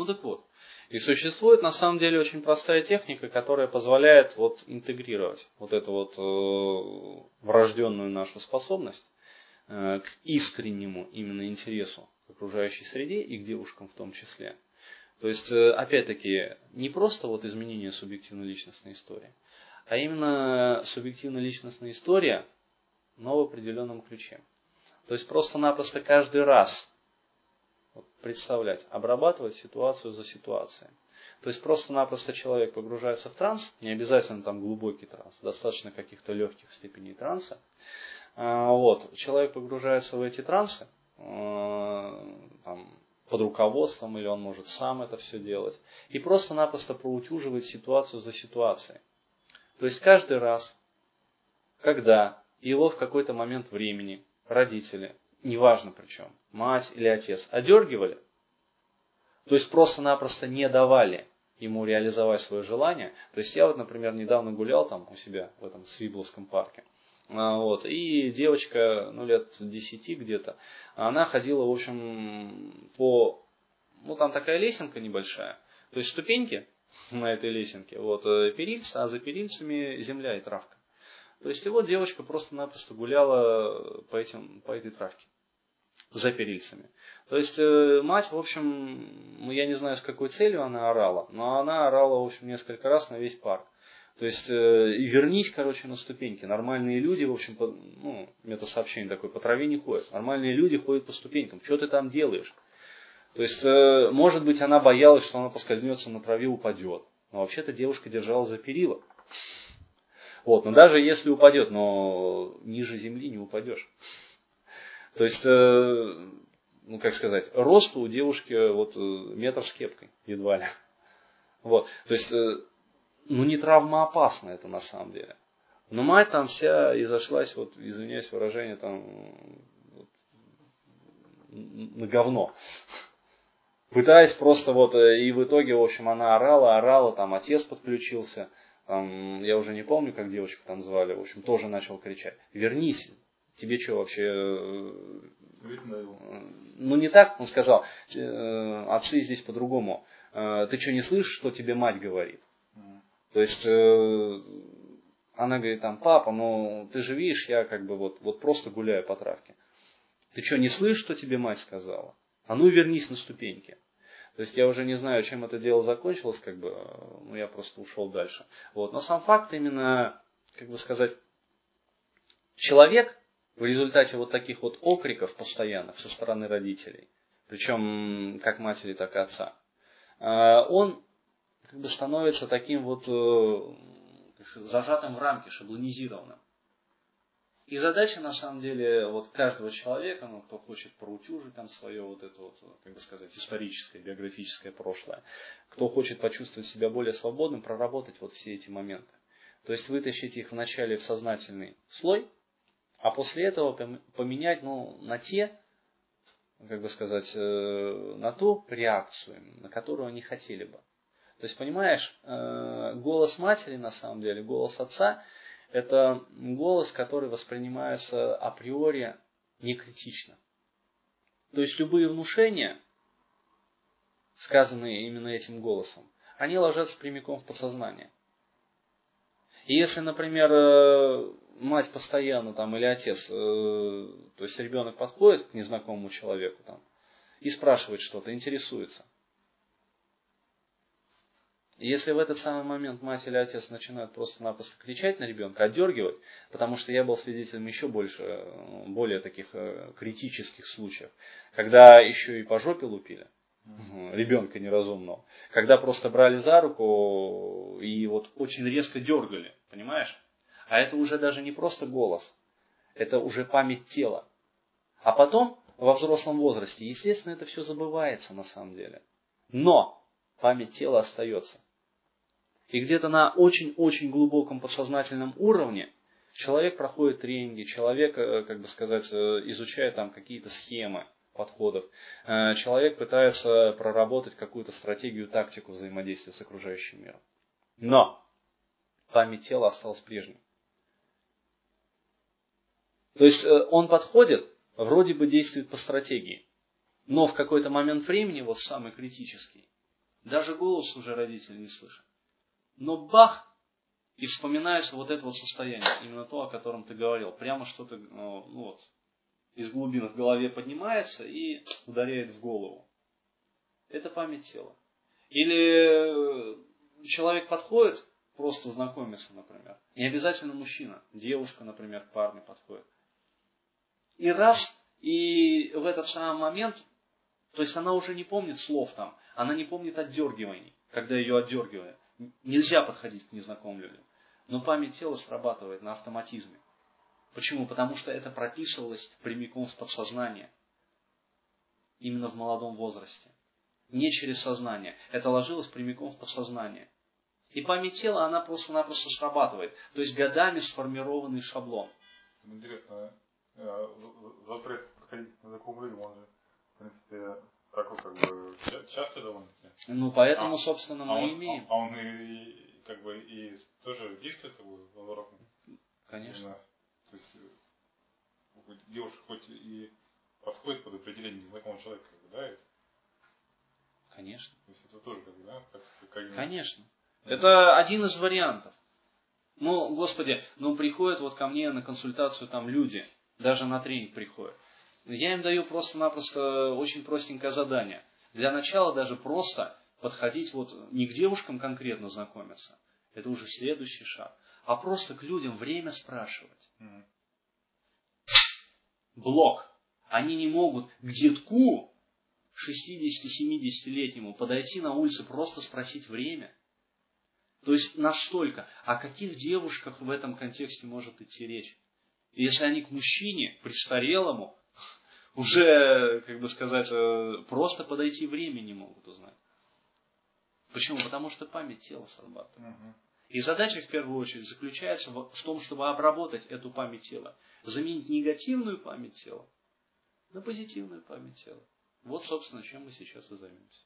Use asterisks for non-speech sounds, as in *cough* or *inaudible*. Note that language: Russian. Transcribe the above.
Ну так вот. И существует на самом деле очень простая техника, которая позволяет вот интегрировать вот эту вот э, врожденную нашу способность э, к искреннему именно интересу к окружающей среде и к девушкам в том числе. То есть, э, опять-таки, не просто вот изменение субъективно-личностной истории, а именно субъективно-личностная история, но в определенном ключе. То есть просто-напросто каждый раз представлять, обрабатывать ситуацию за ситуацией. То есть просто-напросто человек погружается в транс, не обязательно там глубокий транс, достаточно каких-то легких степеней транса. А, вот. Человек погружается в эти трансы а, там, под руководством, или он может сам это все делать, и просто-напросто проутюживает ситуацию за ситуацией. То есть каждый раз, когда его в какой-то момент времени родители неважно причем, мать или отец, одергивали, то есть просто-напросто не давали ему реализовать свое желание. То есть я вот, например, недавно гулял там у себя в этом Свибловском парке. А, вот, и девочка, ну, лет 10 где-то, она ходила, в общем, по, ну, там такая лесенка небольшая, то есть ступеньки *laughs* на этой лесенке, вот, э, перильца, а за перильцами земля и травка. То есть его девочка просто-напросто гуляла по, этим, по этой травке за перильцами. То есть э, мать, в общем, я не знаю, с какой целью она орала, но она орала, в общем, несколько раз на весь парк. То есть, э, и вернись, короче, на ступеньки. Нормальные люди, в общем, по, ну, метасообщение такое, по траве не ходят. Nормальные люди ходят по ступенькам. Что ты там делаешь? То есть, э, может быть, она боялась, что она поскользнется на траве, упадет. Но вообще-то девушка держала за перила. Вот, но даже если упадет, но ниже земли не упадешь. То есть, э, ну как сказать, рост у девушки вот э, метр с кепкой, едва ли. Вот, то есть, э, ну не травмоопасно это на самом деле. Но мать там вся изошлась, вот, извиняюсь выражение, там, вот, на говно. Пытаясь просто вот, и в итоге, в общем, она орала, орала, там отец подключился, там, я уже не помню, как девочку там звали, в общем, тоже начал кричать, вернись, тебе что вообще... Э, ну не так, он сказал, э, отцы здесь по-другому. Э, ты что не слышишь, что тебе мать говорит? То есть она говорит там, папа, ну ты же видишь, я как бы вот, вот просто гуляю по травке. Ты что, не слышишь, что тебе мать сказала? А ну вернись на ступеньки. То есть я уже не знаю, чем это дело закончилось, как бы, ну я просто ушел дальше. Вот. Но сам факт именно, как бы сказать, человек в результате вот таких вот окриков постоянных со стороны родителей, причем как матери, так и отца, а, он как бы становится таким вот э, зажатым в рамки, шаблонизированным. И задача, на самом деле, вот каждого человека, ну, кто хочет проутюжить там свое вот это вот, как бы сказать, историческое, биографическое прошлое, кто хочет почувствовать себя более свободным, проработать вот все эти моменты. То есть вытащить их вначале в сознательный слой, а после этого поменять ну, на те, как бы сказать, э, на ту реакцию, на которую они хотели бы. То есть, понимаешь, э, голос матери, на самом деле, голос отца, это голос, который воспринимается априори не критично. То есть, любые внушения, сказанные именно этим голосом, они ложатся прямиком в подсознание. И если, например, э, мать постоянно там или отец, э, то есть ребенок подходит к незнакомому человеку там и спрашивает что-то, интересуется. И если в этот самый момент мать или отец начинают просто-напросто кричать на ребенка, отдергивать, потому что я был свидетелем еще больше, более таких э, критических случаев, когда еще и по жопе лупили, ребенка неразумного, когда просто брали за руку и вот очень резко дергали, понимаешь? А это уже даже не просто голос, это уже память тела. А потом, во взрослом возрасте, естественно, это все забывается на самом деле. Но память тела остается. И где-то на очень-очень глубоком подсознательном уровне человек проходит тренинги, человек, э, как бы сказать, э, изучает там какие-то схемы подходов. Э, человек пытается проработать какую-то стратегию, тактику взаимодействия с окружающим миром. Но память тела осталась прежней. То есть он подходит, вроде бы действует по стратегии, но в какой-то момент времени, вот самый критический, Даже голос уже родители не слышат. Но бах! И вспоминается вот это вот состояние, именно то, о котором ты говорил. Прямо что-то ну, ну вот, из глубин в голове поднимается и ударяет в голову. Это память тела. Или человек подходит, просто знакомиться, например. Не обязательно мужчина, девушка, например, к парню подходит. И раз, и в этот самый момент, то есть она уже не помнит слов там, она не помнит отдергиваний, когда ее отдергивают. Нельзя подходить к незнакомым людям. Но память тела срабатывает на автоматизме. Почему? Потому что это прописывалось прямиком в подсознание. Именно в молодом возрасте. Не через сознание. Это ложилось прямиком в подсознание. И память тела, она просто-напросто срабатывает. То есть годами сформированный шаблон. Интересно, запрет подходить к незнакомым людям, он же, в принципе, такой как бы часто довольно-таки. Ну, поэтому, а, собственно, мы а он, имеем. А он и, как бы и тоже действует как бы, уроках? Конечно. Именно, то есть э, девушка хоть и подходит под определение незнакомого человека, как бы, да? Это? Конечно. То есть это тоже как бы, да? Как, как Конечно. Это один из вариантов. Ну, Господи, ну приходят вот ко мне на консультацию там люди, даже на тренинг приходят. Я им даю просто-напросто очень простенькое задание. Для начала даже просто подходить вот не к девушкам конкретно знакомиться, это уже следующий шаг, а просто к людям время спрашивать. Блок. Они не могут к детку 60-70-летнему подойти на улице, просто спросить время. То есть настолько. О каких девушках в этом контексте может идти речь? если они к мужчине, престарелому, уже, как бы сказать, э, просто подойти время не могут узнать. Почему? Потому что память тела срабатывает. И задача в первую очередь заключается в том, чтобы обработать эту память тела. Заменить негативную память тела на позитивную память тела. Вот, собственно, чем мы сейчас и займемся.